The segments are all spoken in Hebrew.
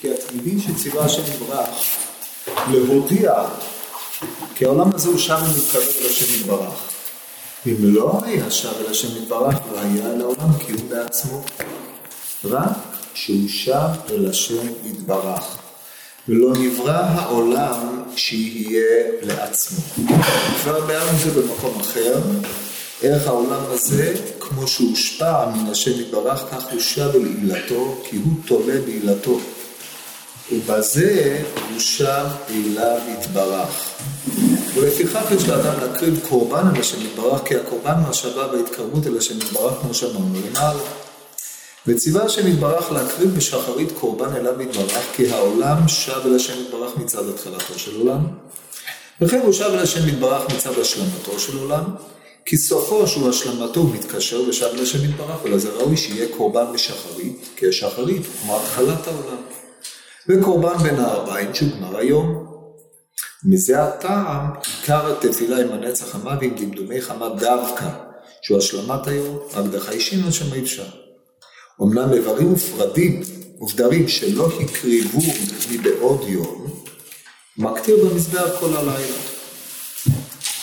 כי התמידים שציווה השם יתברך להודיע כי העולם הזה הוא שב ומתקרב אל השם יתברך. אם לא היה שב אל השם יתברך לא היה אל העולם כי הוא בעצמו. רק כשהוא שב אל השם יתברך. ולא נברא העולם שיהיה לעצמו. כבר ביארנו זה במקום אחר, איך העולם הזה, כמו שהושפע מן השם יתברך, כך הוא שב אל עילתו, כי הוא תולה בעילתו. ובזה הוא שב אליו יתברך. ולפיכך יש לאדם להקריב קורבן אל השם יתברך, כי הקורבן הוא השבה וההתקרבות אל השם יתברך, כמו שאמרנו למעלה. וציווה השם יתברך להקריב בשחרית קורבן אליו יתברך, כי העולם שב אל השם יתברך מצד התחלתו של עולם. וכן הוא שב אל השם יתברך מצד השלמתו של עולם, כי סופו שהוא השלמתו הוא מתקשר ושב אל השם יתברך, ולזה ראוי שיהיה קורבן בשחרית, כי השחרית כמו התחלת העולם. וקורבן בין הארבעים שהוגמר היום. מזה הטעם עיקר התפילה עם הנצח חמה ועם דמדומי חמה דווקא, שהוא השלמת היום, הקדחה אישין על שם האישה. אמנם איברים ופרדים ופדרים שלא הקריבו מבעוד יום, מקטיר במזבח כל הלילה.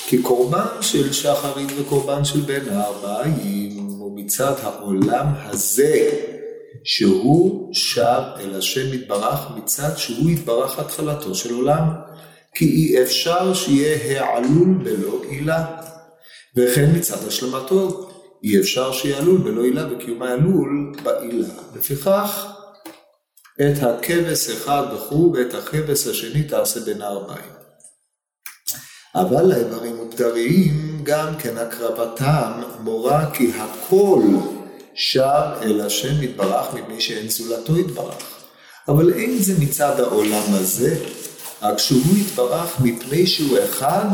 כי קורבן של שחרית וקורבן של בין הארבעים הוא מצד העולם הזה שהוא שב אל השם יתברך מצד שהוא יתברך התחלתו של עולם, כי אי אפשר שיהיה העלול בלא עילה, וכן מצד השלמתו אי אפשר שיהיה עלול בלא עילה וקיום העלול בעילה. לפיכך את הכבש אחד וכו' ואת הכבש השני תעשה בין הארבעים. אבל האיברים מוגדריים גם כן הקרבתם מורה כי הכל שב אל השם יתברך מפני שאין זולתו יתברך. אבל אין זה מצד העולם הזה, רק שהוא יתברך מפני שהוא אחד,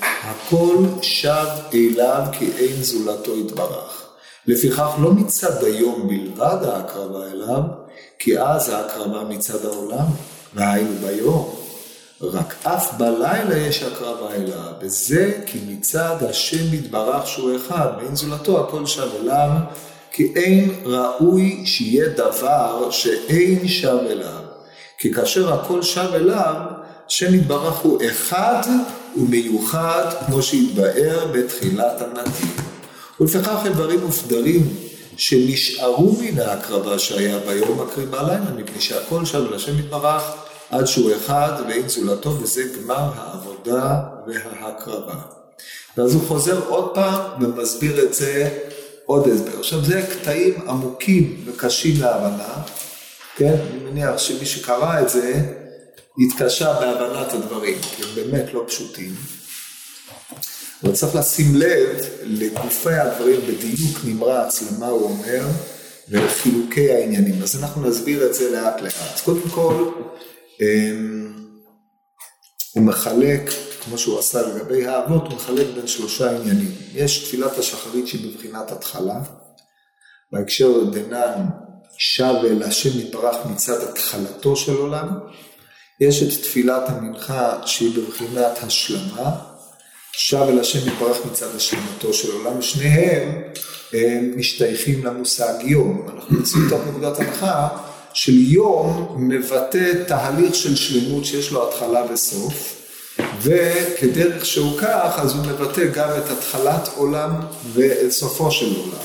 הכל שב אליו כי אין זולתו יתברך. לפיכך לא מצד היום בלבד ההקרבה אליו, כי אז ההקרבה מצד העולם, והיינו ביום. רק אף בלילה יש הקרבה אליו, וזה כי מצד השם יתברך שהוא אחד, ואין זולתו הכל שב אליו, כי אין ראוי שיהיה דבר שאין שב אליו. כי כאשר הכל שב אליו, השם יתברך הוא אחד ומיוחד כמו שהתבאר בתחילת הנתיב. ולפיכך איברים ופדרים שנשארו מן ההקרבה שהיה ביום הקריבה לילה, מפני שהכל שב אל השם יתברך עד שהוא אחד ואין זולתו, וזה גמר העבודה וההקרבה. ואז הוא חוזר עוד פעם ומסביר את זה עוד הסבר. עכשיו זה קטעים עמוקים וקשים להבנה, כן? אני מניח שמי שקרא את זה התקשה בהבנת הדברים, כי הם באמת לא פשוטים. אבל צריך לשים לב לגופי הדברים בדיוק נמרץ למה הוא אומר ולחילוקי העניינים. אז אנחנו נסביר את זה לאט לאט. קודם כל, אמ, הוא מחלק כמו שהוא עשה לגבי האבות, הוא מחלק בין שלושה עניינים. יש תפילת השחרית שהיא בבחינת התחלה, בהקשר דנן שב אל השם יתברך מצד התחלתו של עולם, יש את תפילת המנחה שהיא בבחינת השלמה, שב אל השם יתברך מצד השלמתו של עולם, שניהם הם משתייכים למושג יום. אנחנו יוצאים מתוך נקודת הנחה של יום מבטא תהליך של שלמות שיש לו התחלה וסוף. וכדרך שהוא כך, אז הוא מבטא גם את התחלת עולם ואת סופו של עולם,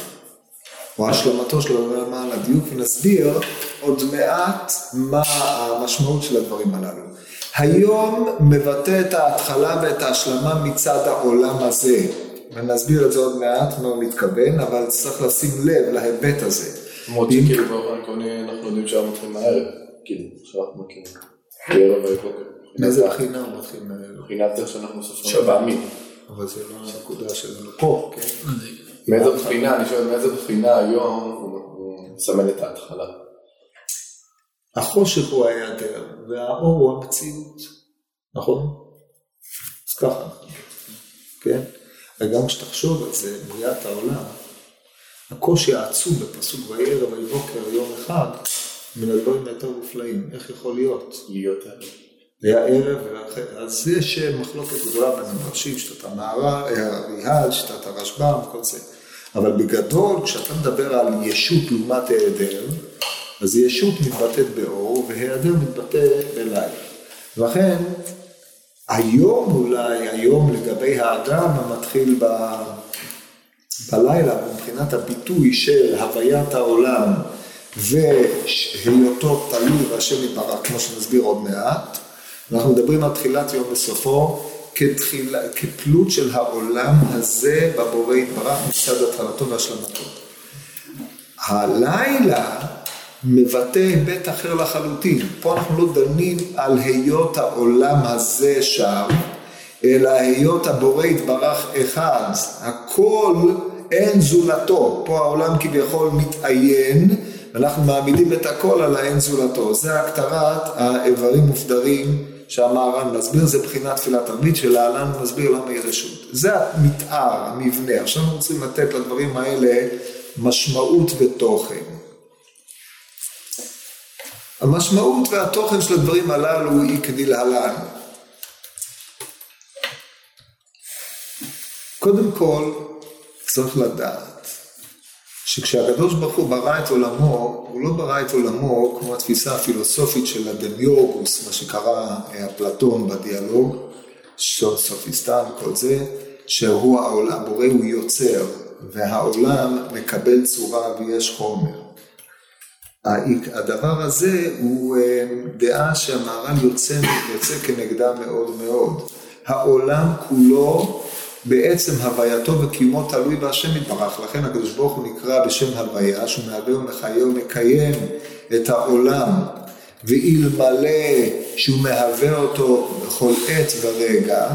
או השלמתו של עולם למען הדיוק, ונסביר עוד מעט מה המשמעות של הדברים הללו. היום מבטא את ההתחלה ואת ההשלמה מצד העולם הזה, ונסביר את זה עוד מעט מה הוא מתכוון, אבל צריך לשים לב להיבט הזה. למרות שכאילו באופן עקרוני אנחנו יודעים שאנחנו מתחילים מהערב, כאילו, עכשיו אנחנו מכירים. מאיזה בחינה הוא מתחיל? מבחינת זה שאנחנו סופרים פעמים. אבל זה לא הנקודה שלנו פה, כן? מאיזה בחינה, אני שואל מאיזה בחינה היום הוא מסמן את ההתחלה. החושך הוא ההיעדר, והאור הוא המציאות, נכון? אז ככה, כן? וגם כשתחשוב על זה, בריאת העולם, הקושי העצום בפסוק ויהי ערב ויהי בוקר יום אחד, מן הדברים היותר מופלאים, איך יכול להיות? להיות ערב. היה ערב, אז יש מחלוקת גדולה בין המפרשים, שיטת הריהל, שיטת הרשב"ם, כל זה. אבל בגדול, כשאתה מדבר על ישות לעומת היעדר, אז ישות מתבטאת באור והיעדר מתבטא בלילה. ולכן היום אולי, היום לגבי האדם המתחיל ב... בלילה מבחינת הביטוי של הוויית העולם והיותו תלוי והשם יתברך, כמו שנסביר עוד מעט, אנחנו מדברים על תחילת יום בסופו כתחילה, כתלות של העולם הזה בבורא יתברך מצד התחלתו והשלמתו. הלילה מבטא היבט אחר לחלוטין. פה אנחנו לא דנים על היות העולם הזה שם, אלא היות הבורא יתברך אחד. הכל אין זולתו. פה העולם כביכול מתעיין, ואנחנו מעמידים את הכל על האין זולתו. זה הקטרת האיברים מופדרים שהמהר"ן מסביר, זה בחינת תפילת תלמיד שלהלן מסביר למה היא רשות. זה המתאר, המבנה. עכשיו אנחנו רוצים לתת לדברים האלה משמעות ותוכן. המשמעות והתוכן של הדברים הללו היא כדלהלן. קודם כל צריך לדעת שכשהקדוש ברוך הוא ברא את עולמו, הוא לא ברא את עולמו כמו התפיסה הפילוסופית של הדמיורגוס, מה שקרא אפלטון בדיאלוג, סופיסטן, כל זה, שהוא העולם, בורא הוא יוצר, והעולם מקבל צורה ויש חומר. הדבר הזה הוא אה, דעה שהמהר"ל יוצא, יוצא כנגדה מאוד מאוד. העולם כולו בעצם הווייתו וקיומו תלוי בהשם יתברך, לכן הקדוש ברוך הוא נקרא בשם הוויה, שהוא מהווה ומחיה ומקיים את העולם, ואלמלא שהוא מהווה אותו בכל עת ורגע,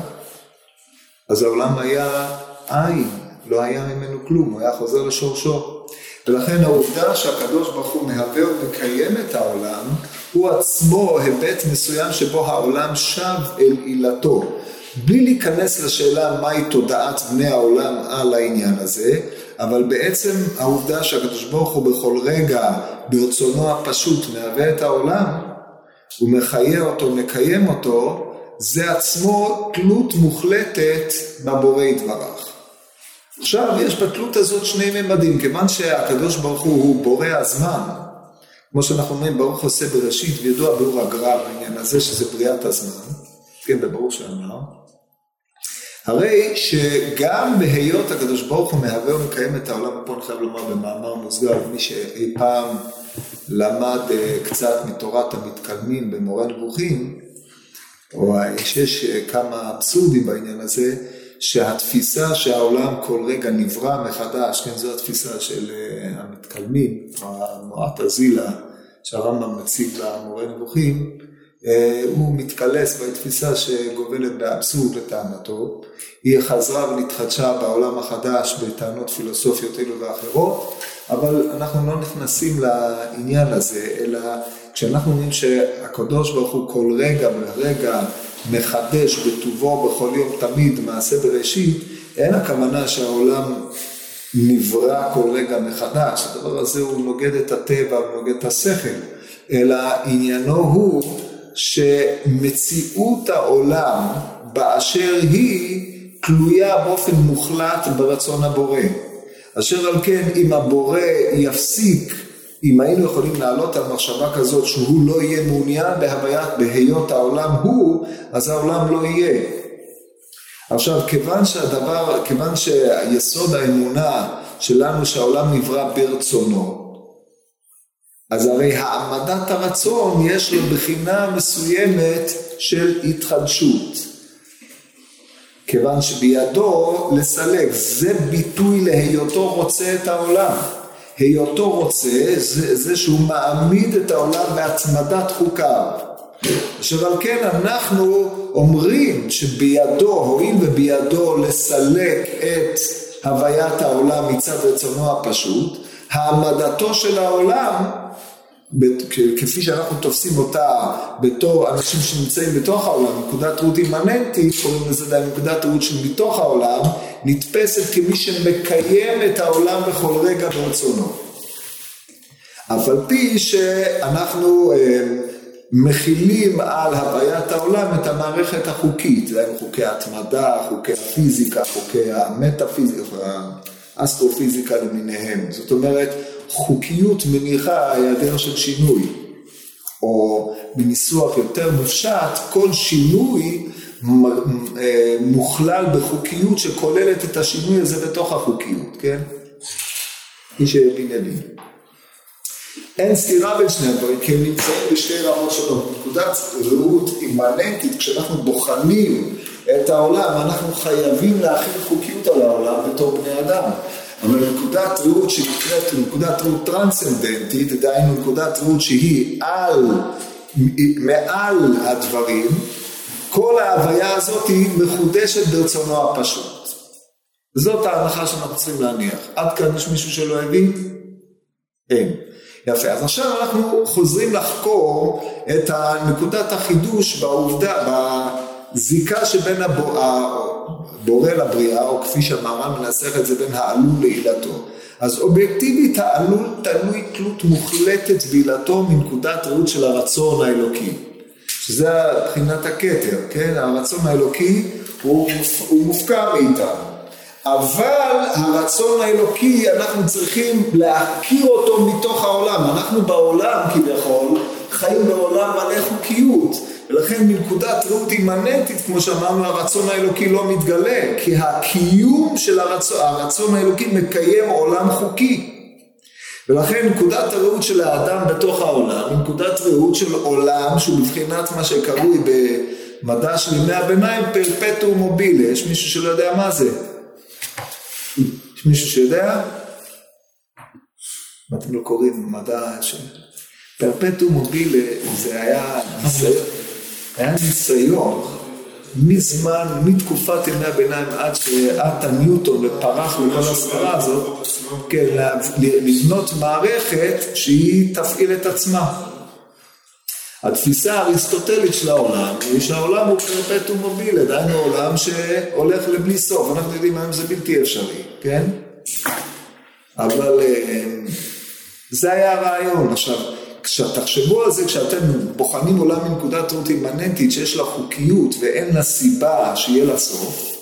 אז העולם היה עין, לא היה ממנו כלום, הוא היה חוזר לשורשו. ולכן העובדה שהקדוש ברוך הוא מהווה ומקיים את העולם, הוא עצמו היבט מסוים שבו העולם שב אל עילתו. בלי להיכנס לשאלה מהי תודעת בני העולם על העניין הזה, אבל בעצם העובדה שהקדוש ברוך הוא בכל רגע ברצונו הפשוט מהווה את העולם, הוא מחיה אותו, מקיים אותו, זה עצמו תלות מוחלטת בבורא יתברך. עכשיו יש בתלות הזאת שני ממדים, כיוון שהקדוש ברוך הוא הוא בורא הזמן, כמו שאנחנו אומרים ברוך עושה בראשית וידוע באור הגר"א בעניין הזה שזה בריאת הזמן, כן בברור שאמר, הרי שגם בהיות הקדוש ברוך הוא מהווה ומקיים את העולם, ופה אני חייב לומר במאמר מוסגר, מי שאי פעם למד אה, קצת מתורת המתקדמים במורה נבוכים, או שיש אה, כמה אבסורדים בעניין הזה, שהתפיסה שהעולם כל רגע נברא מחדש, כן, זו התפיסה של אה, המתקלמים, המועט הזילה שהרמב"ם מציג למורה נבוכים, הוא מתקלס בתפיסה שגובלת באבסורד לטענתו, היא חזרה ונתחדשה בעולם החדש בטענות פילוסופיות אלו ואחרות, אבל אנחנו לא נכנסים לעניין הזה, אלא כשאנחנו אומרים שהקדוש ברוך הוא כל רגע ורגע מחדש בטובו בכל יום תמיד מעשה בראשית, אין הכוונה שהעולם נברא כל רגע מחדש, הדבר הזה הוא נוגד את הטבע, הוא נוגד את השכל, אלא עניינו הוא שמציאות העולם באשר היא תלויה באופן מוחלט ברצון הבורא. אשר על כן אם הבורא יפסיק אם היינו יכולים לעלות על מחשבה כזאת שהוא לא יהיה מעוניין בהוויית, בהיות העולם הוא, אז העולם לא יהיה. עכשיו, כיוון שהדבר, כיוון שיסוד האמונה שלנו שהעולם נברא ברצונו, אז הרי העמדת הרצון יש לו בחינה מסוימת של התחדשות. כיוון שבידו לסלק, זה ביטוי להיותו רוצה את העולם. היותו רוצה זה, זה שהוא מעמיד את העולם בהצמדת חוקיו. אשר על כן אנחנו אומרים שבידו, הואיל ובידו לסלק את הוויית העולם מצד רצונו הפשוט, העמדתו של העולם כפי שאנחנו תופסים אותה בתור אנשים שנמצאים בתוך העולם, נקודת ראות אימננטית, קוראים לזה די נקודת ראות של מתוך העולם, נתפסת כמי שמקיים את העולם בכל רגע ברצונו. אף על פי שאנחנו אה, מכילים על הוויית העולם את המערכת החוקית, זה חוקי ההתמדה, חוקי הפיזיקה, חוקי המטאפיזיקה, האסטרופיזיקה למיניהם. זאת אומרת, חוקיות מניחה היעדר של שינוי, או בניסוח יותר מופשט, כל שינוי אה, מוכלל בחוקיות שכוללת את השינוי הזה בתוך החוקיות, כן? מי שהבין יבין. אין סתירה בין שני הדברים, כי הם נמצאים בשתי רמות שונות. נקודת ראות אימננטית, כשאנחנו בוחנים את העולם, אנחנו חייבים להכין חוקיות על העולם בתור בני אדם. אבל נקודת ראות שנקראת נקודת ראות טרנסצנדנטית, דהיינו נקודת ראות שהיא על, מעל הדברים, כל ההוויה הזאת היא מחודשת ברצונו הפשוט. זאת ההנחה שאנחנו צריכים להניח. עד כאן יש מישהו שלא הבין? אין. יפה, אז עכשיו אנחנו חוזרים לחקור את נקודת החידוש בעובדה, בזיקה שבין הבורא לבריאה, או כפי שהמהר"ן מנסח את זה בין העלול לעילתו. אז אובייקטיבית העלול תלוי תלות מוחלטת בעילתו מנקודת ראות של הרצון האלוקי. שזה מבחינת הכתר, כן? הרצון האלוקי הוא, הוא מופקע מאיתנו. אבל הרצון האלוקי, אנחנו צריכים להכיר אותו מתוך העולם. אנחנו בעולם כביכול חיים בעולם מלא חוקיות. ולכן מנקודת ראות אימננטית, כמו שאמרנו, הרצון האלוקי לא מתגלה, כי הקיום של הרצון, הרצון האלוקי מקיים עולם חוקי. ולכן נקודת הראות של האדם בתוך העולם נקודת ראות של עולם שהוא בבחינת מה שקרוי במדע של ימי הביניים פרפטו מובילה, יש מישהו שלא יודע מה זה? יש מישהו שיודע? מה אתם לא קוראים מדע של... פרפטו מובילה זה היה היה ניסיון מזמן, מתקופת ימי הביניים עד שעטה ניוטון ופרח לכל הסברה הזאת, כן, לבנות מערכת שהיא תפעיל את עצמה. התפיסה האריסטוטלית של העולם היא שהעולם הוא פרפטום מובילה, דהיינו עולם שהולך לבלי סוף, אנחנו יודעים היום זה בלתי אפשרי, כן? אבל אה, זה היה הרעיון. עכשיו, כשתחשבו על זה, כשאתם בוחנים עולם מנקודת ראות אימננטית שיש לה חוקיות ואין לה סיבה שיהיה לה סוף,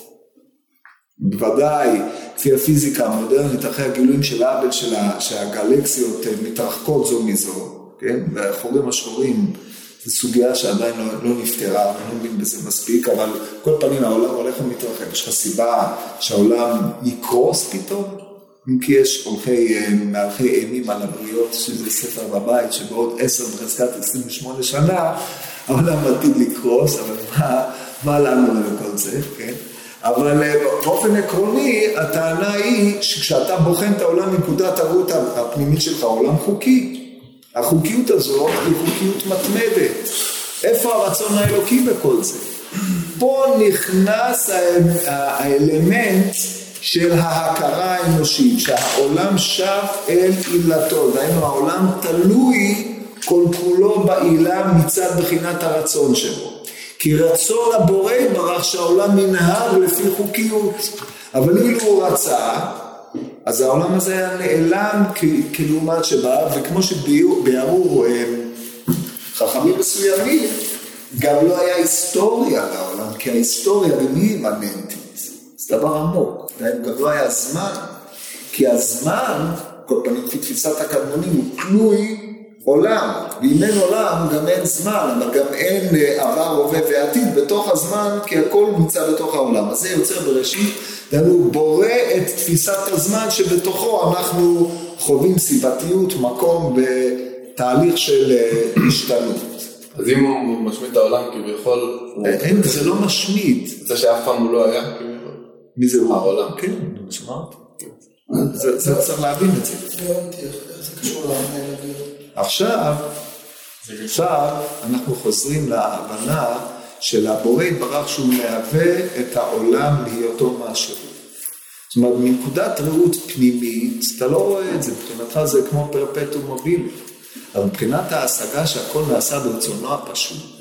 בוודאי, לפי הפיזיקה המודרנית, אחרי הגילויים של האבל שהגלקסיות אה, מתרחקות זו מזו, כן? והחורים השחורים זו סוגיה שעדיין לא, לא נפתרה, אני לא מבין בזה מספיק, אבל כל פנים העולם הולך ומתרחק. יש לך סיבה שהעולם יקרוס פתאום? אם כי יש הולכי, אה, מהלכי אימים על הבריות, שזה ספר בבית, שבעוד עשר בחזקת 28 שנה, העולם עתיד לקרוס, אבל מה, מה לנו לכל זה, כן? אבל אה, באופן עקרוני, הטענה היא שכשאתה בוחן את העולם מנקודת הראות הפנימית שלך, עולם חוקי. החוקיות הזאת היא חוקיות מתמדת. איפה הרצון האלוקי בכל זה? פה נכנס האלמנט של ההכרה האנושית, שהעולם שב אל עילתו, דהיינו העולם תלוי כל כולו בעילה מצד בחינת הרצון שלו. כי רצון הבורא יתברך שהעולם ינהג לפי חוקיות, אבל אילו הוא רצה, אז העולם הזה היה נעלם כלעומת שבא, וכמו שביארו חכמים מסוימים, גם לא היה היסטוריה לעולם, כי ההיסטוריה גם היא אימננטית. זה דבר עמוק, גם לא היה זמן, כי הזמן, כל פנים לפי תפיסת הקדמונים, הוא תלוי עולם, ואם אין עולם גם אין זמן, אבל גם אין אה, עבר, הווה ועתיד בתוך הזמן, כי הכל נמצא בתוך העולם. אז זה יוצר בראשית, דהיינו בורא את תפיסת הזמן שבתוכו אנחנו חווים סיבתיות, מקום בתהליך של אה, השתנות. אז אם הוא משמיט את העולם כביכול... אין, זה לא משמיט. זה שאף פעם הוא לא היה. מי זה הוא? העולם. כן, שמעתי. זה צריך להבין את זה. עכשיו, עכשיו אנחנו חוזרים להבנה של הבורא יתברך שהוא מהווה את העולם להיותו משהו. זאת אומרת, מנקודת ראות פנימית, אתה לא רואה את זה, מבחינתך זה כמו פרפטום מובילי. אבל מבחינת ההשגה שהכל נעשה ברצונו הפשוט,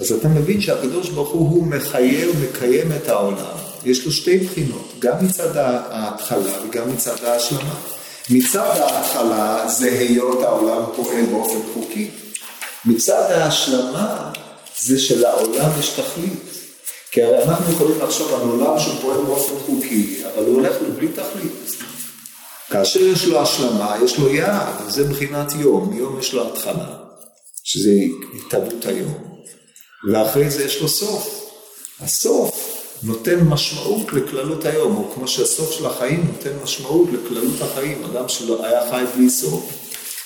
אז אתה מבין שהקדוש ברוך הוא, הוא מחיה ומקיים את העולם. יש לו שתי בחינות, גם מצד ההתחלה וגם מצד ההשלמה. מצד ההתחלה זה היות העולם פועל באופן חוקי. מצד ההשלמה זה שלעולם יש תכלית. כי הרי אנחנו יכולים לחשוב על עולם שהוא פועל באופן חוקי, אבל הוא הולך בלי תכלית. כאשר יש לו השלמה, יש לו יעד, זה מבחינת יום, יום יש לו התחלה, שזה התהוות היום, ואחרי זה יש לו סוף. הסוף נותן משמעות לכללות היום, או כמו שהסוף של החיים נותן משמעות לכללות החיים, אדם שלא היה חי בלי סוף.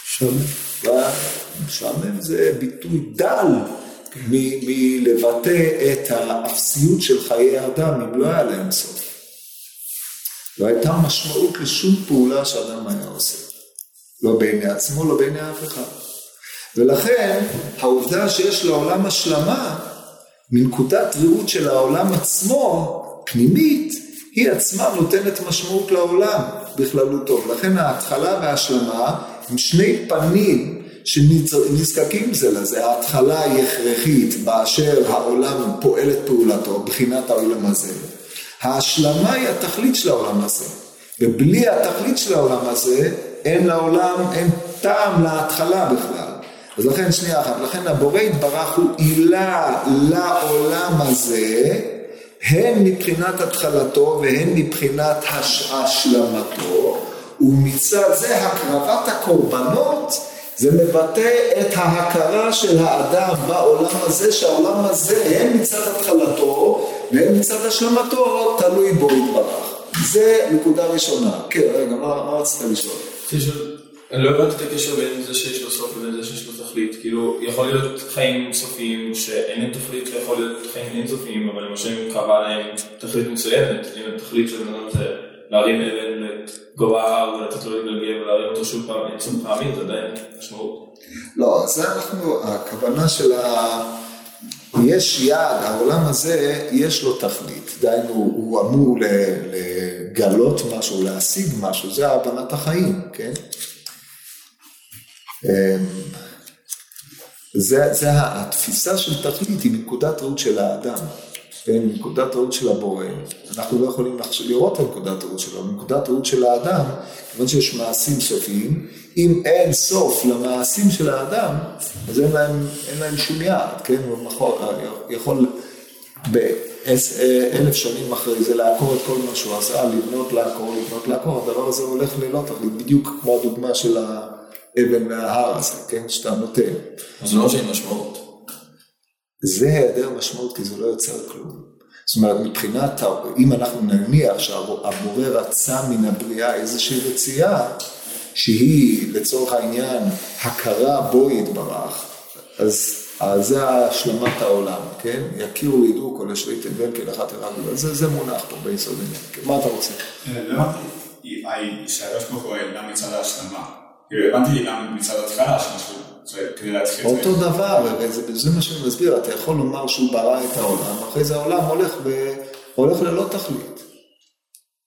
שומם. שומם זה ביטוי דל מלבטא את האפסיות של חיי האדם אם לא היה להם סוף. לא הייתה משמעות לשום פעולה שאדם היה עושה. לא בעיני עצמו, לא בעיני אף אחד. ולכן העובדה שיש לעולם השלמה מנקודת ראות של העולם עצמו, פנימית, היא עצמה נותנת משמעות לעולם בכללותו. לכן ההתחלה וההשלמה הם שני פנים שנזקקים זה לזה. ההתחלה היא הכרחית באשר העולם פועל את פעולתו, בחינת העולם הזה. ההשלמה היא התכלית של העולם הזה. ובלי התכלית של העולם הזה, אין לעולם, אין טעם להתחלה בכלל. אז לכן, שנייה אחת, לכן הבורא יתברך הוא עילה לעולם הזה, הן מבחינת התחלתו והן מבחינת השלמתו, ומצד זה הקרבת הקורבנות זה מבטא את ההכרה של האדם בעולם הזה, שהעולם הזה, הן מצד התחלתו והן מצד השלמתו, תלוי בו יתברך. זה נקודה ראשונה. כן, רגע, מה רצית לשאול? אני לא הבנתי את הקשר בין זה שיש לו סוף לבין זה שיש לו תכלית. כאילו, יכול להיות חיים סופיים שאין להם תכלית, ויכול להיות חיים אינסופיים, אבל למשל קבע להם תכלית מסוימת, אם התכלית של בן אדם זה להרים אבן לגובה ההר ולתת לו להתגלגל ולהרים אותו שוב פעם אינסוף פעמים, זה עדיין משמעות. לא, זה אנחנו, הכוונה של ה... יש יעד, העולם הזה יש לו תכלית, דהיינו הוא אמור לגלות משהו, להשיג משהו, זה הבנת החיים, כן? אמ, זה, זה התפיסה של תכלית היא מנקודת ראות של האדם, כן, מנקודת ראות של הבורא. אנחנו לא יכולים לראות את נקודת ראות שלו, מנקודת ראות של האדם, כיוון שיש מעשים סופיים, אם אין סוף למעשים של האדם, אז אין להם, אין להם שום יעד, כן, הוא יכול, יכול באלף שנים אחרי זה לעקור את כל מה שהוא עשה, לבנות לעקור, לבנות לעקור, הדבר הזה הולך ללא תכלית, בדיוק כמו הדוגמה של ה... אבן מההר הזה, כן, שאתה נותן. זה לא שאין משמעות. זה היעדר משמעות כי זה לא יוצר כלום. זאת אומרת, מבחינת, אם אנחנו נניח שהבורא רצה מן הבריאה איזושהי רצייה, שהיא לצורך העניין הכרה בו יתברך, אז, אז זה השלמת העולם, כן? יכירו וידעו כל אשר יתן כאל אחת אחד, זה, זה מונח פה ביסוד העניין. מה אתה רוצה? לא הבנתי, שהקדוש ברוך הוא העלה מצד ההשלמה. הבנתי גם מצד התחלה שמשהו, כדי להתחיל את זה. אותו דבר, זה מה שאני מסביר, אתה יכול לומר שהוא ברא את העולם, אחרי זה העולם הולך, ב, הולך ללא תכלית.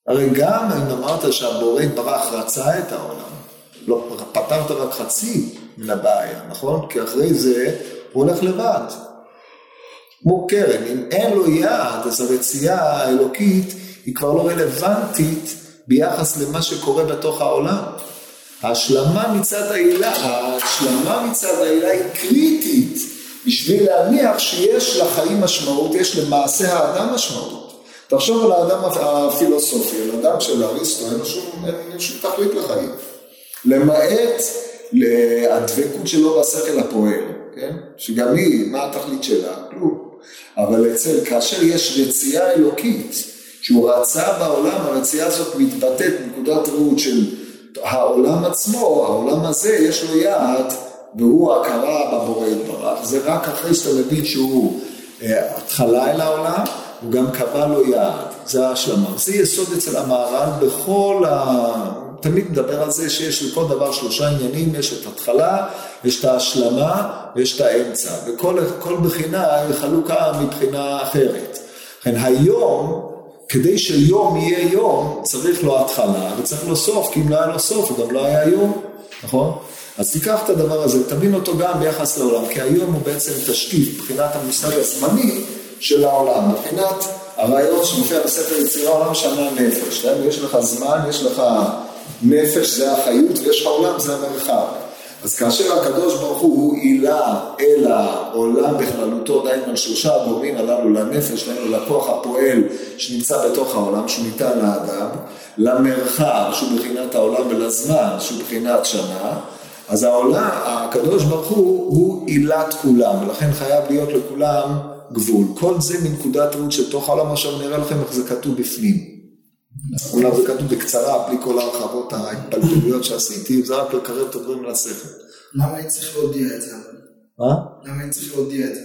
הרי גם אם אמרת שהבורא ברח רצה את העולם, לא, פתרת רק חצי מן הבעיה, נכון? כי אחרי זה הוא הולך לבד. כמו קרן, אם אין לו יעד, אז הרצייה האלוקית היא כבר לא רלוונטית ביחס למה שקורה בתוך העולם. ההשלמה מצד העילה, ההשלמה מצד העילה היא קריטית בשביל להניח שיש לחיים משמעות, יש למעשה האדם משמעות. תחשוב על האדם הפילוסופי, על האדם של אריסטו, אין שום, שום תכלית לחיים. למעט הדבקות שלו בשכל הפועל, כן? שגם היא, מה התכלית שלה? כלום. אבל אצל, כאשר יש רצייה אלוקית, שהוא רצה בעולם, הרצייה הזאת מתבטאת בנקודת ראות של העולם עצמו, העולם הזה יש לו יעד והוא הכרה בבורא יתברך, זה רק אחרי שאתה מבין שהוא אה, התחלה אל העולם, הוא גם קבע לו יעד, זה ההשלמה. זה יסוד אצל המהר"ל בכל ה... תמיד מדבר על זה שיש לכל דבר שלושה עניינים, יש את התחלה, יש את ההשלמה ויש את האמצע, וכל בחינה היא חלוקה מבחינה אחרת. לכן היום כדי שיום יהיה יום, צריך לו התחלה וצריך לו סוף, כי אם לא היה לו סוף, הוא גם לא היה יום, נכון? אז תיקח את הדבר הזה, תבין אותו גם ביחס לעולם, כי היום הוא בעצם תשתית, מבחינת המושג הזמני של העולם, מבחינת הרעיון שמופיע בספר יצירה עולם שנה נפש, כן? יש לך זמן, יש לך נפש, זה החיות, ויש לך עולם, זה המרחב. אז כאשר הקדוש ברוך הוא עילה אל העולם בכללותו, דהיינו על שלושה הגורמים הללו, לנפש, דהיינו לכוח הפועל שנמצא בתוך העולם, שהוא ניתן לאדם, למרחב, שהוא בחינת העולם, ולזמן, שהוא בחינת שנה, אז העולם, הקדוש ברוך הוא, הוא עילת כולם, ולכן חייב להיות לכולם גבול. כל זה מנקודת ראות של תוך העולם, עכשיו נראה לכם איך זה כתוב בפנים. אולי זה כתוב בקצרה, בלי כל ההרחבות ההתפלפלויות שעשיתי, זה רק לקרב את הדברים לשכל. למה אני צריך להודיע את זה? מה? למה אני צריך להודיע את זה?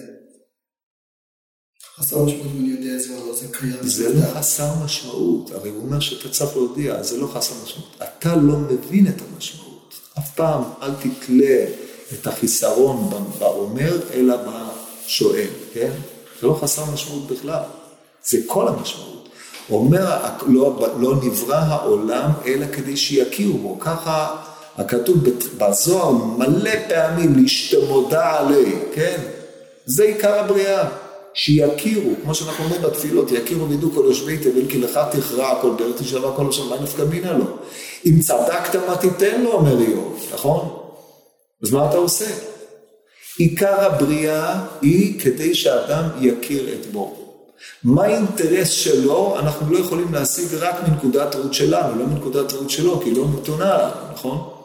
חסר משמעות אם אני יודע את זה או לא, זה קיים. זה לא חסר משמעות, הרי הוא אומר שאתה צריך להודיע, זה לא חסר משמעות. אתה לא מבין את המשמעות. אף פעם אל תתלה את החיסרון באומר, אלא בשואל, כן? זה לא חסר משמעות בכלל, זה כל המשמעות. אומר, לא, לא נברא העולם אלא כדי שיכירו בו, ככה הכתוב בזוהר מלא פעמים להשתמודה עלי, כן? זה עיקר הבריאה. שיכירו, כמו שאנחנו אומרים בתפילות, יכירו וידעו כל יושבי תבל, כי לך תכרע כל בארץ תשבע כל השם, מה נפקא מינה לו? אם צדקת מה תיתן לו, אומר איוב, נכון? אז מה אתה עושה? עיקר הבריאה היא כדי שאדם יכיר את בו. מה האינטרס שלו, אנחנו לא יכולים להשיג רק מנקודת ראות שלנו, לא מנקודת ראות שלו, כי היא לא נתונה נכון?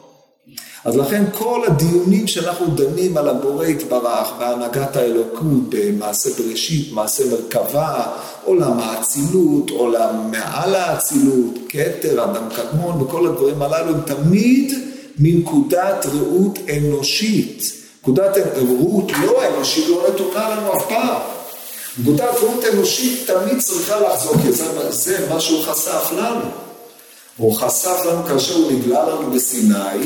אז לכן כל הדיונים שאנחנו דנים על הבורא יתברך והנהגת האלוקות במעשה בראשית, מעשה מרכבה, עולם האצילות, עולם מעל האצילות, כתר, אדם קדמון וכל הדברים הללו הם תמיד מנקודת ראות אנושית. נקודת ראות לא אנושית לא נתונה לנו אף פעם. נקודת ראות אנושית תמיד צריכה לחזור, כי זה, זה מה שהוא חשף לנו. הוא חשף לנו כאשר הוא נגלה לנו בסיני,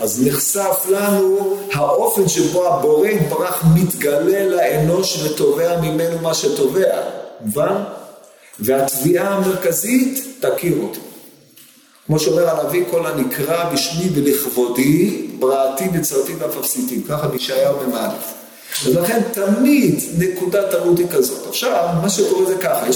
אז נחשף לנו האופן שבו הבורא יתברך מתגלה לאנוש ותובע ממנו מה שתובע, מובן? והתביעה המרכזית, תכיר אותי. כמו שאומר הנביא, כל הנקרא בשמי ולכבודי, בראתי בצרתי ואף אפסיתי, ככה בישעיהו ממעט. ולכן תמיד נקודת עמוד היא כזאת. עכשיו, מה שקורה זה ככה,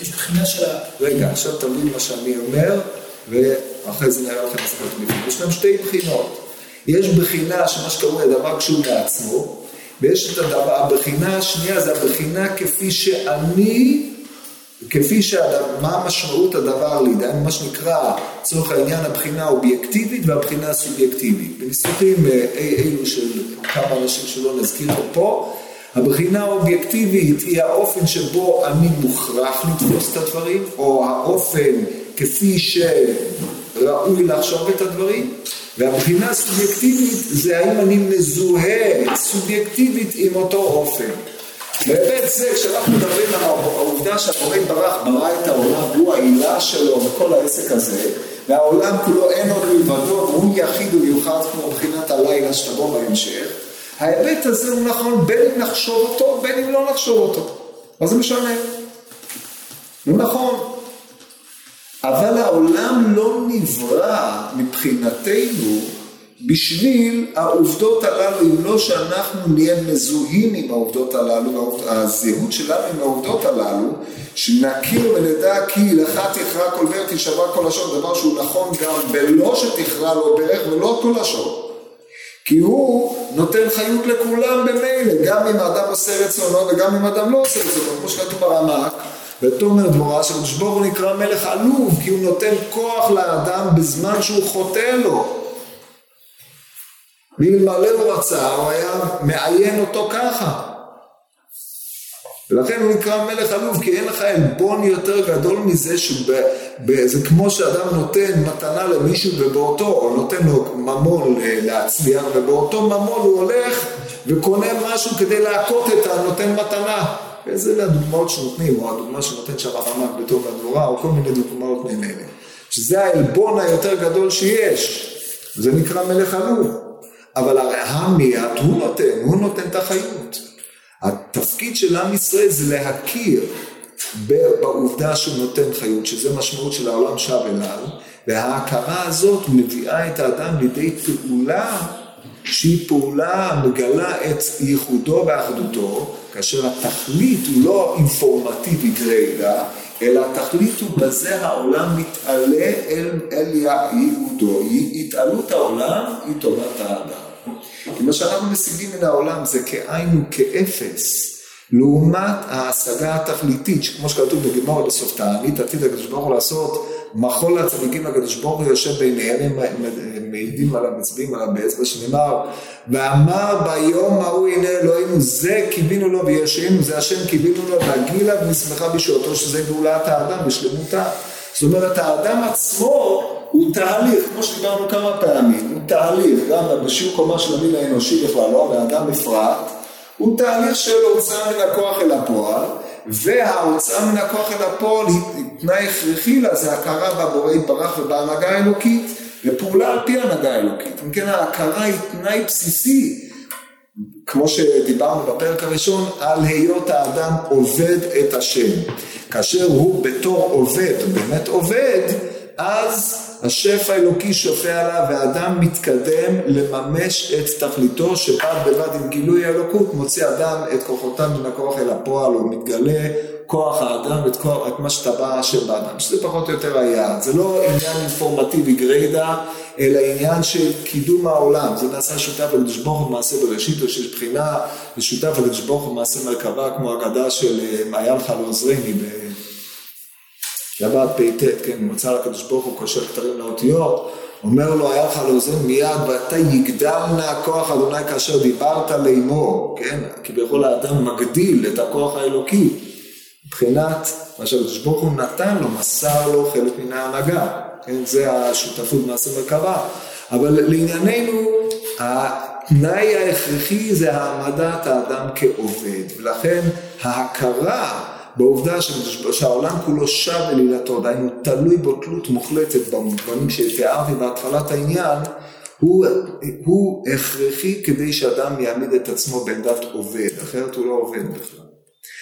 יש בחינה של ה... רגע, עכשיו תבין מה שאני אומר, ואחרי זה נראה לכם הספק בפנים. יש להם שתי בחינות. יש בחינה שמה שקורה דבר כשהוא בעצמו, ויש את הדבר, הבחינה השנייה זה הבחינה כפי שאני, כפי שהדבר, מה משמעות הדבר לי, מה שנקרא, לצורך העניין הבחינה האובייקטיבית והבחינה הסובייקטיבית. בניסוחים אה, אלו של כמה אנשים שלא נזכיר פה, הבחינה האובייקטיבית היא האופן שבו אני מוכרח לתפוס את הדברים, או האופן כפי שראוי לחשוב את הדברים, והבחינה הסובייקטיבית זה האם אני מזוהה סובייקטיבית עם אותו אופן. בהיבט זה, כשאנחנו מדברים על העובדה שהבורא ברח ברא את העולם, הוא העילה שלו וכל העסק הזה, והעולם כולו אין עוד מלבדו, והוא יחיד ומיוחד כמו מבחינת הלילה שתבוא בהמשך, ההיבט הזה הוא נכון בין אם נחשוב אותו, בין אם לא נחשוב אותו. מה זה משנה? הוא נכון. אבל העולם לא נברא מבחינתנו בשביל העובדות הללו, אם לא שאנחנו נהיה מזוהים עם העובדות הללו, הזהות שלנו עם העובדות הללו, שנכיר ונדע כי לך תכרע כל ברך תשבע כל לשון, דבר שהוא נכון גם בלא שתכרע לו ברך ולא כל לשון. כי הוא נותן חיות לכולם במילא, גם אם האדם עושה רצונו וגם אם האדם לא עושה רצונו, כמו שכתוב ברמ"ק, ותאמר דבורה שהקדוש ברוך נקרא מלך עלוב, כי הוא נותן כוח לאדם בזמן שהוא חוטא לו. ואלמלא הוא רצה, הוא היה מעיין אותו ככה. ולכן הוא נקרא מלך עלוב, כי אין לך עלבון יותר גדול מזה, שזה כמו שאדם נותן מתנה למישהו ובאותו, או נותן לו ממון להצליח, ובאותו ממון הוא הולך וקונה משהו כדי להכות את הנותן מתנה. וזה הדוגמאות שנותנים, או הדוגמה שנותן שם הרמק בתוך הדבורה, או כל מיני דוגמאות מעין שזה העלבון היותר גדול שיש, זה נקרא מלך עלוב. אבל המיעט הוא נותן, הוא נותן את החיות. התפקיד של עם ישראל זה להכיר בעובדה שהוא נותן חיות, שזה משמעות של העולם שב אליו, וההכרה הזאת מביאה את האדם לידי פעולה שהיא פעולה מגלה את ייחודו ואחדותו, כאשר התכלית הוא לא אינפורמטיבי גריידא, אלא התכלית הוא בזה העולם מתעלה אל, אל ייעודו, התעלות העולם היא טובת האדם. כי מה שאנחנו משיגים מן העולם זה כאין וכאפס. לעומת ההשגה התכליתית, שכמו שכתוב בגמור בסוף תענית עתיד הקדוש ברוך הוא לעשות מחול לצדיקים לקדוש ברוך הוא יושב ביניהם, הם מעידים עליו, מצביעים עליו באצבע שנאמר, ואמר ביום ההוא הנה אלוהינו זה קיווינו לו וישענו, זה השם קיווינו לו והגילה ונשמחה בשעותו שזה גאולת האדם בשלמותה. זאת אומרת האדם עצמו הוא תהליך, כמו שדיברנו כמה פעמים, הוא תהליך, גם בשיעור קומה של המין האנושי בכלל, לא, האדם בפרט, הוא תהליך של הוצאה מן הכוח אל הפועל, וההוצאה מן הכוח אל הפועל היא תנאי הכרחי לה, זה הכרה בבורא יתברך ובהנהגה האלוקית, ופעולה על פי הנהגה האלוקית. אם כן, ההכרה היא תנאי בסיסי, כמו שדיברנו בפרק הראשון, על היות האדם עובד את השם. כאשר הוא בתור עובד, באמת עובד, אז השפע האלוקי שופע עליו והאדם מתקדם לממש את תכליתו שבד בבד עם גילוי האלוקות מוציא אדם את כוחותיו מן הכוח אל הפועל, הוא מתגלה כוח האדם, את, כוח, את מה שטבע השם באדם, שזה פחות או יותר היעד. זה לא עניין אינפורמטיבי גריידא, אלא עניין של קידום העולם. זה נעשה שותף לקדוש ברוך הוא מעשה בראשית, או שיש בחינה לשותף לקדוש ברוך הוא מעשה מרכבה, כמו אגדה של אה, לך לעוזרני שבת פ"ט, כן, מוצא לקדוש ברוך הוא קושר כתרים לאותיות, אומר לו, היה לך לאוזן מיד, ואתה יגדל נא כוח אדוני כאשר דיברת לאמור, כן, כביכול האדם מגדיל את הכוח האלוקי, מבחינת מה שהקדוש ברוך הוא נתן לו, מסר לו חלק מן ההנהגה, כן, זה השותפות מעשה מרכבה, אבל לענייננו, התנאי ההכרחי זה העמדת האדם כעובד, ולכן ההכרה בעובדה שהעולם כולו שב אל עילתו, דהיינו תלוי בו תלות מוחלטת במובנים שתיארתי בהתחלת העניין, הוא, הוא הכרחי כדי שאדם יעמיד את עצמו בעמדת עובד, אחרת הוא לא עובד בכלל.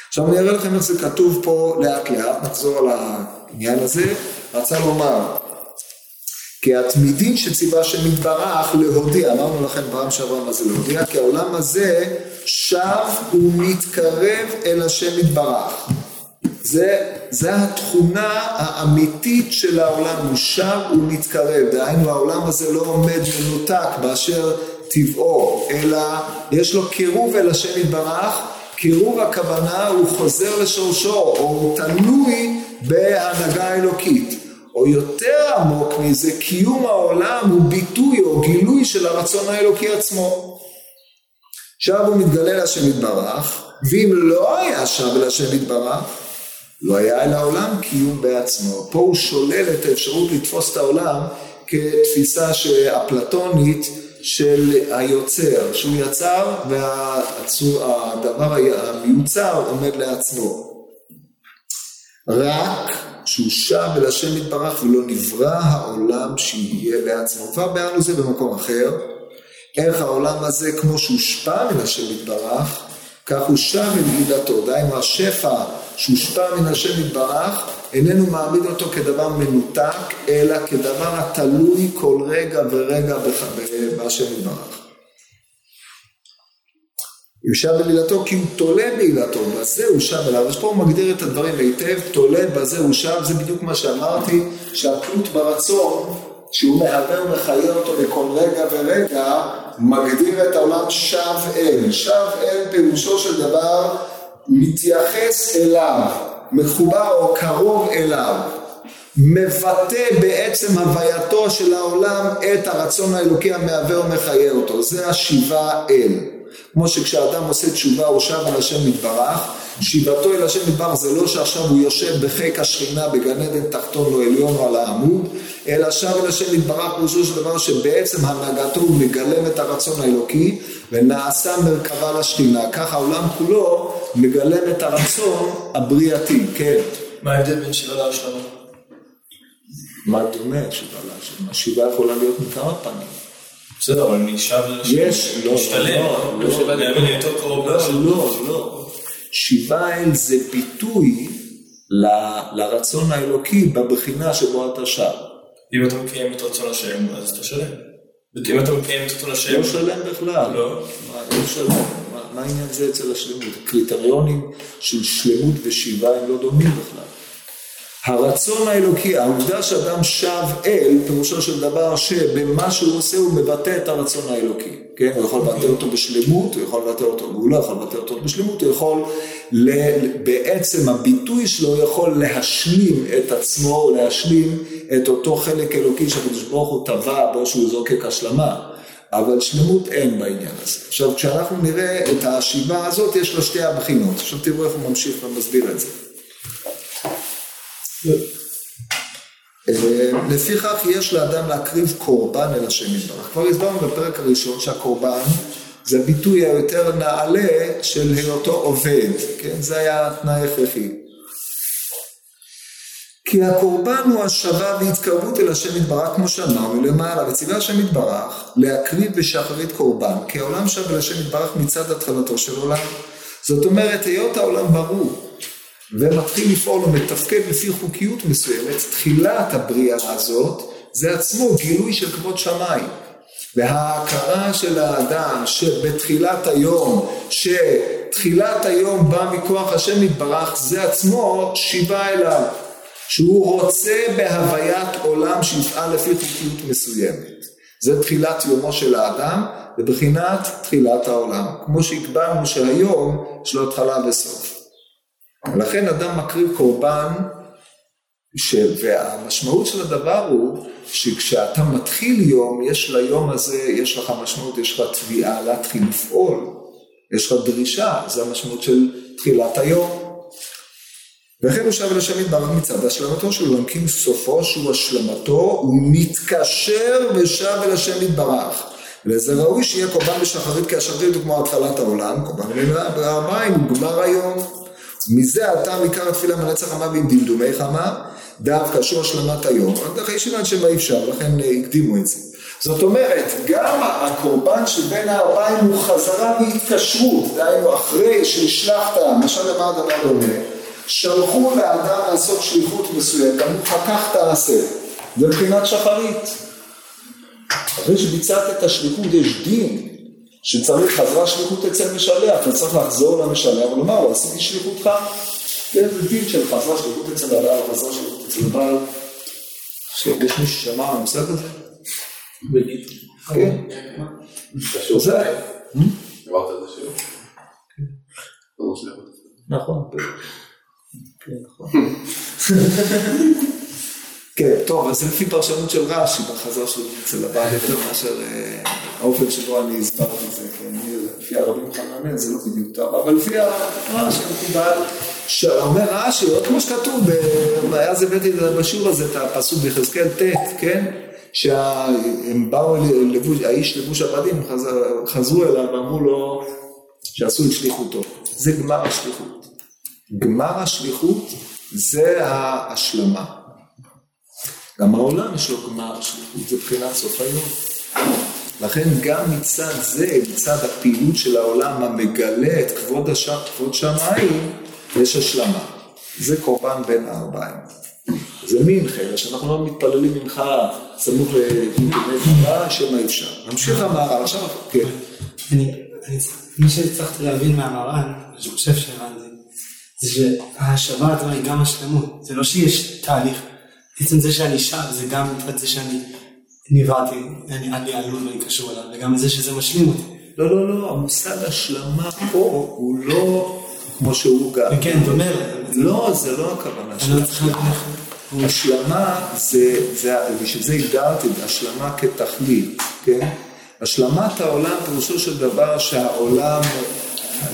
עכשיו אני אראה לכם איך זה כתוב פה לאט לאט, נחזור על העניין הזה, רצה לומר כי התמידין שציווה השם יתברך להודיע, אמרנו לכם פעם שעברה מה זה להודיע, כי העולם הזה שב ומתקרב אל השם יתברך. זה, זה התכונה האמיתית של העולם, הוא שב ומתקרב, דהיינו העולם הזה לא עומד מנותק באשר טבעו, אלא יש לו קירוב אל השם יתברך, קירוב הכוונה הוא חוזר לשורשו, או הוא תלוי בהנהגה האלוקית. או יותר עמוק מזה, קיום העולם הוא ביטוי או גילוי של הרצון האלוקי עצמו. עכשיו הוא מתגלה להשם יתברך, ואם לא היה שב אל השם יתברך, לא היה אל העולם קיום בעצמו. פה הוא שולל את האפשרות לתפוס את העולם כתפיסה אפלטונית של היוצר, שהוא יצר והדבר המיוצר עומד לעצמו. רק שהוא שב אל השם יתברך ולא נברא העולם שיהיה לעצמו. כבר ביארנו זה במקום אחר, איך העולם הזה כמו שהושפע מן השם יתברך, כך הוא שב אל גילתו, דהיינו השפע שהושפע מן השם יתברך, איננו מעמיד אותו כדבר מנותק, אלא כדבר התלוי כל רגע ורגע בהשם יתברך. הוא שב בעילתו כי הוא תולה בעילתו, בזה הוא שב אליו. אז פה הוא מגדיר את הדברים היטב, תולה בזה הוא שב, זה בדיוק מה שאמרתי, שהתלות ברצון, שהוא מהווה ומחיה אותו בכל רגע ורגע, מגדיר את העולם שב אל. שב אל פירושו של דבר מתייחס אליו, מחובר או קרוב אליו. מבטא בעצם הווייתו של העולם את הרצון האלוקי המהווה ומחיה אותו, זה השיבה אל. כמו שכשאדם עושה תשובה הוא שב אל השם יתברך, שיבתו אל השם יתברך זה לא שעכשיו הוא יושב בחיק השכינה בגן עדן תחתון או עליון או על העמוד, אלא שב אל השם יתברך פירושו של דבר שבעצם הנהגתו הוא מגלם את הרצון האלוקי ונעשה מרכבה לשכינה, ככה העולם כולו מגלם את הרצון הבריאתי, כן. מה ההבדל בין שיבה להשלמה? מה דומה שיבה להשלמה? שיבה יכולה להיות מכמה פנים. בסדר, אבל שב יש, לא, משתלם, לא, לא, לא, לא. לא, לא. שיבה אל זה ביטוי לרצון האלוקי בבחינה שבו אתה שב. אם אתה מקיים את רצון השם, אז אתה שלם. אם אתה מקיים את רצון השם, לא שלם בכלל. לא. לא שלם. מה- מה העניין זה אצל השלמות? קריטריונים של שלמות ושיבה הם לא דומים בכלל. הרצון האלוקי, העובדה שאדם שב אל, פירושו של דבר שבמה שהוא עושה הוא מבטא את הרצון האלוקי, כן? הוא יכול לבטא אותו בשלמות, הוא יכול לבטא אותו, הוא לא יכול לבטא אותו בשלמות, הוא יכול, ל, בעצם הביטוי שלו יכול להשלים את עצמו, להשלים את אותו חלק אלוקי שהקדוש ברוך הוא טבע בו שהוא זוקק השלמה. אבל שלמות אין בעניין הזה. עכשיו, כשאנחנו נראה את השיבה הזאת, יש לה שתי הבחינות. עכשיו תראו איך הוא ממשיך ומסביר את זה. לפיכך יש לאדם להקריב קורבן אל השם יתברך. כבר הסברנו בפרק הראשון שהקורבן זה הביטוי היותר נעלה של היותו עובד, כן? זה היה התנאי הכרחי. כי הקורבן הוא השבה והתקרבות אל השם יתברך, כמו שאמרנו למעלה, וציווה השם יתברך להקריב בשחרית קורבן, כי העולם שב אל השם יתברך מצד התחלתו של עולם. זאת אומרת, היות העולם ברור, ומתחיל לפעול ומתפקד לפי חוקיות מסוימת, תחילת הבריאה הזאת, זה עצמו גילוי של כבוד שמיים. וההכרה של האדם שבתחילת היום, שתחילת היום בא מכוח השם יתברך, זה עצמו שיבה אליו. שהוא רוצה בהוויית עולם שיפעל לפי חוקיות מסוימת. זה תחילת יומו של האדם, בבחינת תחילת העולם. כמו שהקבענו שהיום יש לו התחלה וסוף. לכן אדם מקריב קורבן, ש... והמשמעות של הדבר הוא שכשאתה מתחיל יום, יש ליום הזה, יש לך משמעות, יש לך תביעה להתחיל לפעול, יש לך דרישה, זה המשמעות של תחילת היום. וכן הוא שב אל השם יתברך מצד השלמתו של עולם, כי סופו שהוא השלמתו, הוא מתקשר ושב אל השם יתברך. ולזה ראוי שיהיה קורבן בשחרית, כי השחרית הוא כמו התחלת העולם, קורבן במים הוא גמר היום. מזה אתה עיקר התפילה מנצח חמה ועם דמדומי חמה, דווקא שהוא השלמת היום. דרך הישיבה אי אפשר, לכן הקדימו את זה. זאת אומרת, גם הקורבן שבין הארבעים הוא חזרה מהתקשרות, דהיינו אחרי שהשלחת, משל למה הדבר דומה, שלחו לאדם לעשות שליחות מסוימת, אמרו לך כך תעשה, זה מבחינת שחרית. אחרי שביצעת את השליחות יש דין שצריך חזרה שליחות אצל משלח, אתה צריך לחזור למשלח ולומר לו עשיתי שליחותך. כן, זה דין של חזרה שליחות אצל הבעל, חזרה שליחות אצל הבעל. יש מישהו ששמע על המושג הזה? כן. זה. דיברת על זה שלא. נכון. כן, נכון. כן, טוב, אז זה לפי פרשנות של רש"י בחזרה שלו אצל הבעל יותר מאשר אה, האופן שבו אני הסברתי את זה, כן, לפי הרבי מחנן זה לא בדיוק טוב, אבל לפי הרש"י מקובל, שאומר רש"י, עוד כמו שכתוב, אז הבאתי בשיעור הזה את הפסוק ביחזקאל ט', כן, שהם באו, האיש לבוש הבדים, חזרו אליו ואמרו לו שעשו את שליחותו, זה גמר השליחות. גמר השליחות זה ההשלמה. גם העולם יש לו גמר שליחות, זה מבחינת סוף היום. לכן גם מצד זה, מצד הפעילות של העולם המגלה את כבוד, הש... כבוד שמיים, יש השלמה. זה קורבן בין הארבעים. זה מנחה, שאנחנו לא מתפללים מנחה סמוך לדמי תורה, שמא אפשר. נמשיך המהר"ל, עכשיו, כן. מה שהצלחתי להבין מהמהר"ל, אני חושב שהבנתי, זה שההשבה עצמה היא גם השלמות, זה לא שיש תהליך. עצם זה שאני שם זה גם מצד זה שאני נבראתי, אני עד לי עלול ואני קשור אליו, וגם זה שזה משלים אותי. לא, לא, לא, המושג השלמה פה הוא לא כמו שהוא גם. כן, דומה. לא, זה לא הכוונה אני לא השלמה זה, זה, בשביל זה הגדרתי השלמה כתכלית, כן? השלמת העולם פירושו של דבר שהעולם,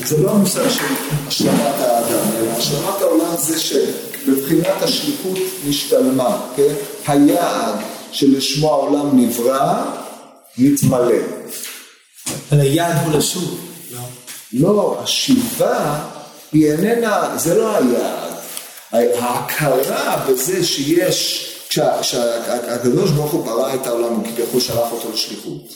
זה לא המושג של השלמת האדם, אלא השלמת העולם זה שבבחינת השליחות נשתלמה, כן? היעד שלשמו העולם נברא, מתמלא. אבל היעד הוא לשוב, לא? לא, השיבה היא איננה, זה לא היעד. ההכרה בזה שיש, כשהקדוש ברוך הוא ברא את העולם, הוא כביכול שלח אותו לשליחות.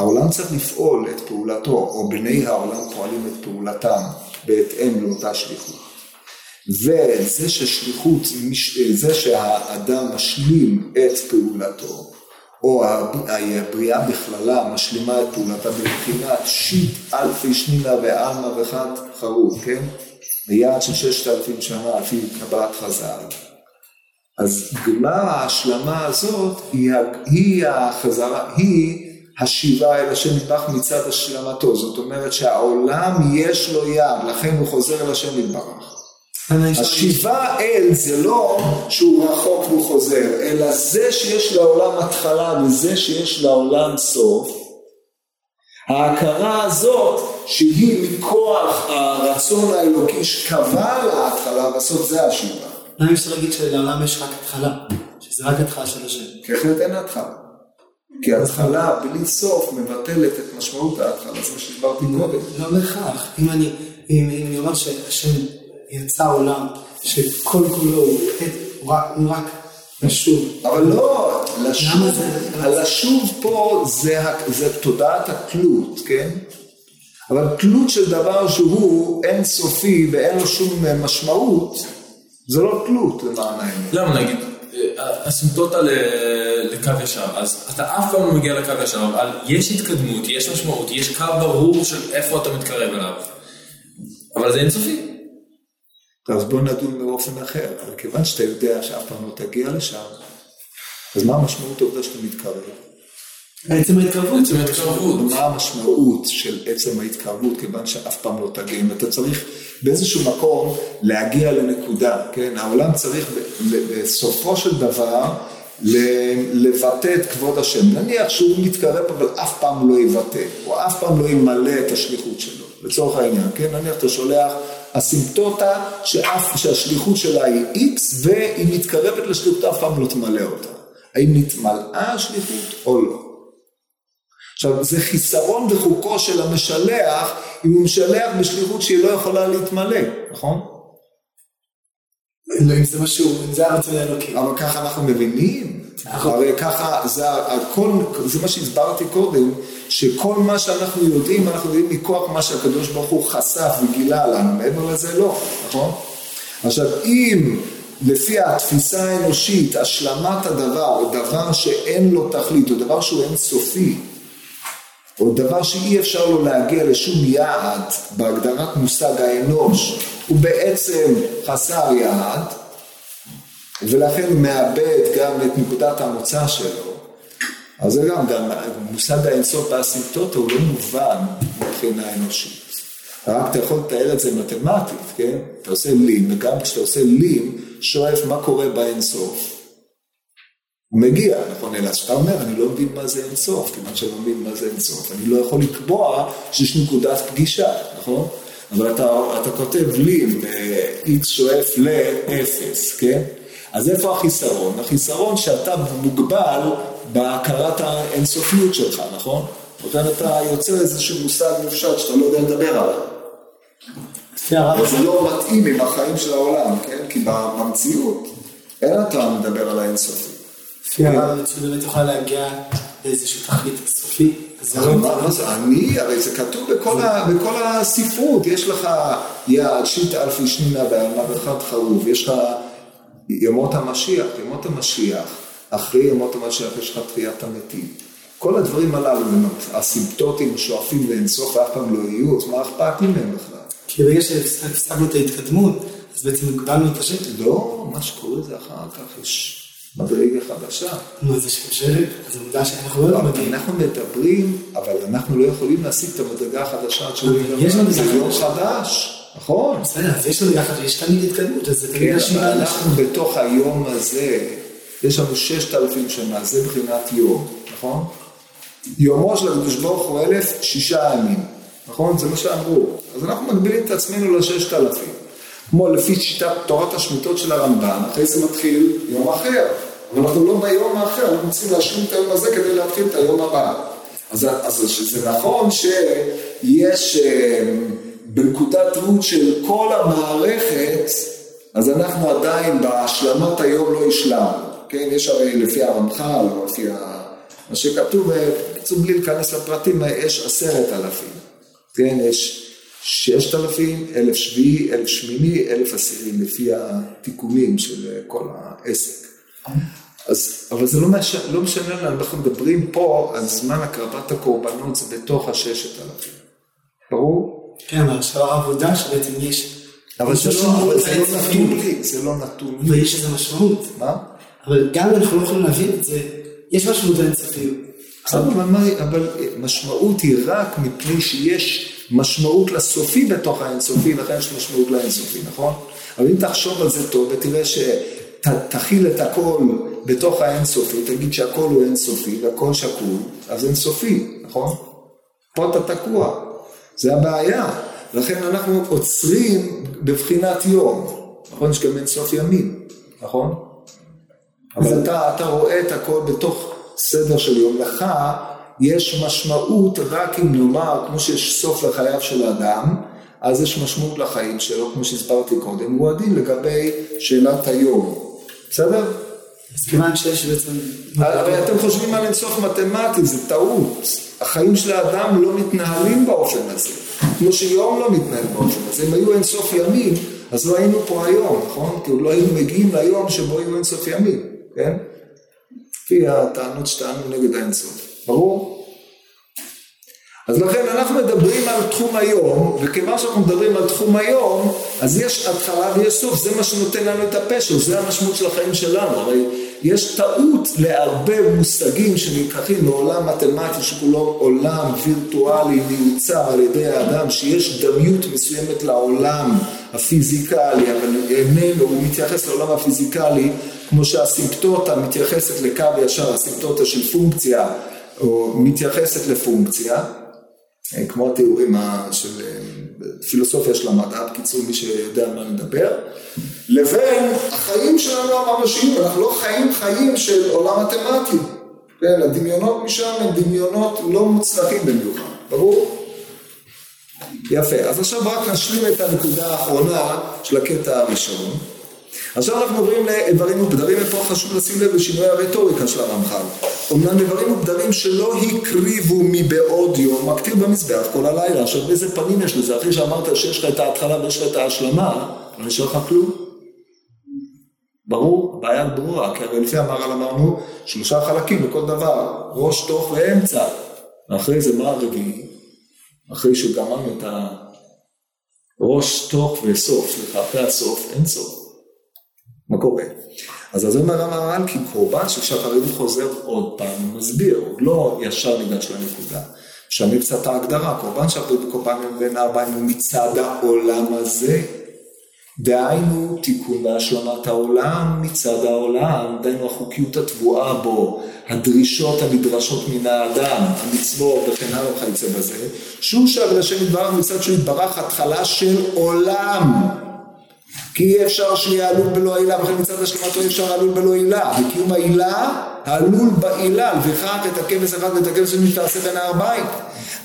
העולם צריך לפעול את פעולתו, או בני העולם פועלים את פעולתם בהתאם לאותה שליחות. וזה ששליחות, זה שהאדם משלים את פעולתו, או הבריאה בכללה משלימה את פעולתה בבחינת שיט אלפי שנינה ועלמא וחד חרוב, כן? היעד של ששת אלפים שנה לפי קבלת חז"ל. אז גמר ההשלמה הזאת היא, היא החזרה, היא השיבה אל השם יתברך מצד השלמתו, זאת אומרת שהעולם יש לו יעד, לכן הוא חוזר אל השם יש- השיבה אל זה לא שהוא רחוק והוא חוזר, אלא זה שיש לעולם התחלה וזה שיש לעולם סוף, ההכרה הזאת שהיא מכוח הרצון האלוקי שקבע להתחלה והסוף זה השיבה. למה אפשר להגיד שלעולם יש רק התחלה? שזה רק התחלה של השם. אחרת אין התחלה. כי התחלה בלי סוף מבטלת את משמעות ההתחלה, זה מה שהסברתי קודם. לא בהכרח. אם אני, אם, אם אני אומר שהשם יצא עולם שכל כולו הוא רק, לשוב. אבל לא, לשוב, הלשוב פה זה תודעת התלות, כן? אבל תלות של דבר שהוא אינסופי ואין לו שום משמעות, זה לא תלות למען האמת. למה נגיד, ל- לקו ישר, אז אתה אף פעם לא מגיע לקו ישר, אבל יש התקדמות, יש משמעות, יש קו ברור של איפה אתה מתקרב אליו, אבל זה אינסופי. אז בוא נדון באופן אחר, אבל כיוון שאתה יודע שאף פעם לא תגיע לשם, אז מה המשמעות העובדה שאתה מתקרב? בעצם ההתקרבות. בעצם ההתקרבות. מה המשמעות של עצם ההתקרבות, כיוון שאף פעם לא תגיע, אם אתה צריך באיזשהו מקום להגיע לנקודה, כן? העולם צריך בסופו של דבר לבטא את כבוד השם. נניח שהוא מתקרב אבל אף פעם לא יבטא, או אף פעם לא ימלא את השליחות שלו, לצורך העניין, כן? נניח אתה שולח אסימפטוטה שאף, שהשליחות שלה היא איקס והיא מתקרבת לשליחות, אף פעם לא תמלא אותה. האם נתמלאה השליחות או לא? עכשיו זה חיסרון בחוקו של המשלח אם הוא משלח בשליחות שהיא לא יכולה להתמלא, נכון? לא, אם זה משהו, אם זה הרצון האלוקי. אבל ככה אנחנו מבינים, נכון. הרי ככה זה הכל, זה מה שהסברתי קודם, שכל מה שאנחנו יודעים, אנחנו יודעים מכוח מה שהקדוש ברוך הוא חשף וגילה לנו, מעבר לזה לא, נכון? עכשיו אם לפי התפיסה האנושית השלמת הדבר, או דבר שאין לו תכלית, או דבר שהוא אינסופי, או דבר שאי אפשר לו להגיע לשום יעד בהגדרת מושג האנוש, הוא בעצם חסר יעד, ולכן הוא מאבד גם את נקודת המוצא שלו. אז זה גם, גם מושג האינסוף באסימפטוטה הוא לא מובן מבחינה אנושית. רק אתה יכול לתאר את זה מתמטית, כן? אתה עושה לים, וגם כשאתה עושה לים, שואף מה קורה באינסוף. הוא מגיע, נכון, אלא שאתה אומר, אני לא מבין מה זה אינסוף, כיוון שאני לא מבין מה זה אינסוף. אני לא יכול לקבוע שיש נקודת פגישה, נכון? אבל אתה, אתה כותב לים, x שואף לאפס, כן? אז איפה החיסרון? החיסרון שאתה מוגבל בהכרת האינסופיות שלך, נכון? לכן אתה יוצר איזשהו מושג מופשט שאתה לא יודע לדבר עליו. זה לא מתאים עם החיים של העולם, כן? כי במציאות אין אתה מדבר על האינסופי. לפי הרב, יוכל להגיע לאיזשהו תכלית סופי. אז זה אבל לא אני, הרי זה כתוב בכל, הספרות, יש לך יעד שיט אלפי שנינה בעלמא ואחד חרוב, יש לך ימות המשיח, ימות המשיח, אחרי ימות המשיח יש לך תחיית המתים. כל הדברים הללו הם אסימפטוטים שואפים לאינסוף ואף פעם לא יהיו, אז מה אכפת לי מהם בכלל? כי ברגע שהפסקנו את ההתקדמות, אז בעצם הגבלנו את השם. לא, מה שקורה זה אחר כך יש מדרגה חדשה. נו, זה שלג, אז עובדה שאנחנו לא מגיעים. אנחנו מדברים, אבל אנחנו לא יכולים להשיג את המדרגה החדשה עד שהוא אבל יש לנו זה יום. חדש, נכון. בסדר, אז יש לנו יחד, יש תמיד התקדמות, אז זה תמיד כן, אבל אנחנו בתוך היום הזה, יש לנו ששת אלפים שנה, זה בחינת יום, נכון? יומו של הקדוש ברוך הוא אלף שישה ימים, נכון? זה מה שאמרו. אז אנחנו מגבילים את עצמנו לששת אלפים. כמו לפי שיטת תורת השמיטות של הרמב"ן, אחרי זה מתחיל יום אחר. אבל אנחנו לא ביום האחר, אנחנו צריכים להשלים את היום הזה כדי להתחיל את היום הבא. אז, אז זה נכון שיש אה, בנקודת דמות של כל המערכת, אז אנחנו עדיין בהשלמת היום לא השלמנו. כן, יש הרי לפי הרמח"ל, או לפי ה... מה שכתוב, אה, בקיצור בלי להיכנס לפרטים, אה, יש עשרת אלפים. כן, יש ששת אלפים, אלף שביעי, אלף שמיני, אלף עשירי, לפי התיקונים של כל העסק. אז, אבל זה לא משנה, לא משנה לנו, אנחנו מדברים פה על זמן הקרבת הקורבנות, זה בתוך הששת אלפים. ברור? כן, אבל עכשיו העבודה שבעצם יש אבל זה יש לא, אבל זה לא. נתון לי, זה לא נתון לי. ויש לזה משמעות. מה? אבל גם אנחנו לא יכולים להבין את זה, יש משמעות לאינסופיות. אבל משמעות היא רק מפני שיש משמעות לסופי בתוך האינסופי, לכן יש משמעות לאינסופי, נכון? אבל אם תחשוב על זה טוב ותראה שתכיל את הכל בתוך האינסופי, תגיד שהכל הוא אינסופי והכל שקול, אז אינסופי, נכון? פה אתה תקוע, זה הבעיה. לכן אנחנו עוצרים בבחינת יום, נכון? יש גם אינסוף ימים, נכון? אבל אתה, אתה רואה את הכל בתוך סדר של יום. לך יש משמעות רק אם נאמר, כמו שיש סוף לחייו של האדם, אז יש משמעות לחיים שלו, כמו שהסברתי קודם, הוא הדין לגבי שאלת היום. בסדר? כיוון שיש בעצם... הרי אתם חושבים על אינסוף מתמטי, זה טעות. החיים של האדם לא מתנהלים באופן הזה. כמו שיום לא מתנהל באופן הזה. אם היו אינסוף ימים, אז לא היינו פה היום, נכון? כי לא היינו מגיעים ליום שבו יהיו אינסוף ימים, כן? לפי הטענות שטענו נגד האינסוף. ברור? אז לכן אנחנו מדברים על תחום היום, וכיוון שאנחנו מדברים על תחום היום, אז יש התחלה ויש סוף, זה מה שנותן לנו את הפשר, זה המשמעות של החיים שלנו. הרי יש טעות להרבה מושגים שנלקחים מעולם מתמטי שכולו עולם וירטואלי מיוצר על ידי האדם, שיש דמיות מסוימת לעולם הפיזיקלי, אבל איננו, הוא מתייחס לעולם הפיזיקלי כמו שהסימפטוטה מתייחסת לקו ישר, הסימפטוטה של פונקציה, או מתייחסת לפונקציה. כמו התיאורים של פילוסופיה של המדע, בקיצור מי שיודע על מה נדבר, לבין החיים שלנו הממשיים, אנחנו לא חיים חיים של עולם מתמטי, כן, הדמיונות משם הם דמיונות לא מוצלחים במיוחד, ברור? יפה, אז עכשיו רק נשלים את הנקודה האחרונה של הקטע הראשון. עכשיו אנחנו עוברים לאיברים מוגדרים, ופה חשוב לשים לב לשינוי הרטוריקה של הרמח"ל. אומנם איברים מוגדרים שלא הקריבו מבעוד יום, מקטיר במזבח כל הלילה. עכשיו איזה פנים יש לזה? אחרי שאמרת שיש לך את ההתחלה ויש לך את ההשלמה, לא נשאר לך כלום. ברור, הבעיה ברורה, כי הרי לפי המהר"ל אמרנו שלושה חלקים לכל דבר, ראש, תוך ואמצע. ואחרי זה מה הרביעי? אחרי שגמרנו את הראש, תוך וסוף, סליחה, אחרי הסוף, אין סוף. מה קורה? אז אז אומר המהר"ל כי קורבן של שחרית חוזר עוד פעם, הוא מסביר, הוא לא ישר ניגש לנקודה. משנה קצת ההגדרה, קורבן שחרית וקורבן בין ארבעים הוא מצד העולם הזה. דהיינו תיקון והשלמת העולם מצד העולם, דהיינו החוקיות התבואה בו, הדרישות הנדרשות מן האדם, המצוות וכן הלאה וכיוצא בזה, שהוא שב לשם יתברך מצד שהוא יתברך התחלה של עולם. כי אי אפשר שיהיה עלול בלא עילה, וכן מצד השלמתו אי אפשר עלול בלא עילה. בקיום העילה, העלול בעילה, וכך את הכבש אחד ואת הכבש השני תעשה בין הארבעים.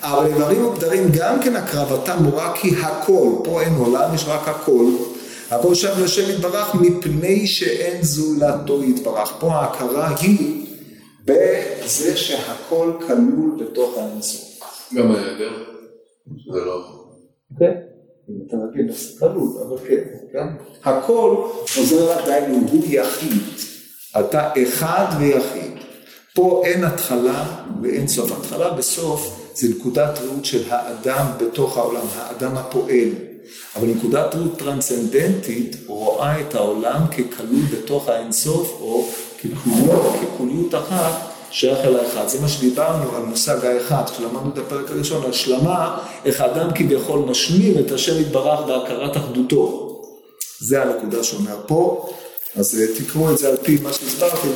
אבל איברים מוגדרים גם כן הקרבתם הוא רק כי הכל, פה אין עולם, יש רק הכל. הכל שב לשם יתברך מפני שאין זולתו יתברך. פה ההכרה היא בזה שהכל כלול בתוך האינסוף. גם ההיעדר? זה לא... כן. אם אתה מבין, תלוי, אבל כן, כן? הכל חוזר לך, דהיינו, הוא יחיד. אתה אחד ויחיד. פה אין התחלה ואין סוף. התחלה בסוף זה נקודת ראות של האדם בתוך העולם, האדם הפועל. אבל נקודת ראות טרנסצנדנטית רואה את העולם ככלול בתוך האינסוף, או ככוליות, ככוליות אחת. שייך אל האחד. זה מה שדיברנו על מושג האחד, כשלמדנו את הפרק הראשון, השלמה, איך האדם כביכול משלים את השם יתברך בהכרת אחדותו. זה הנקודה שאומר פה, אז תקראו את זה על פי מה שהסברתי.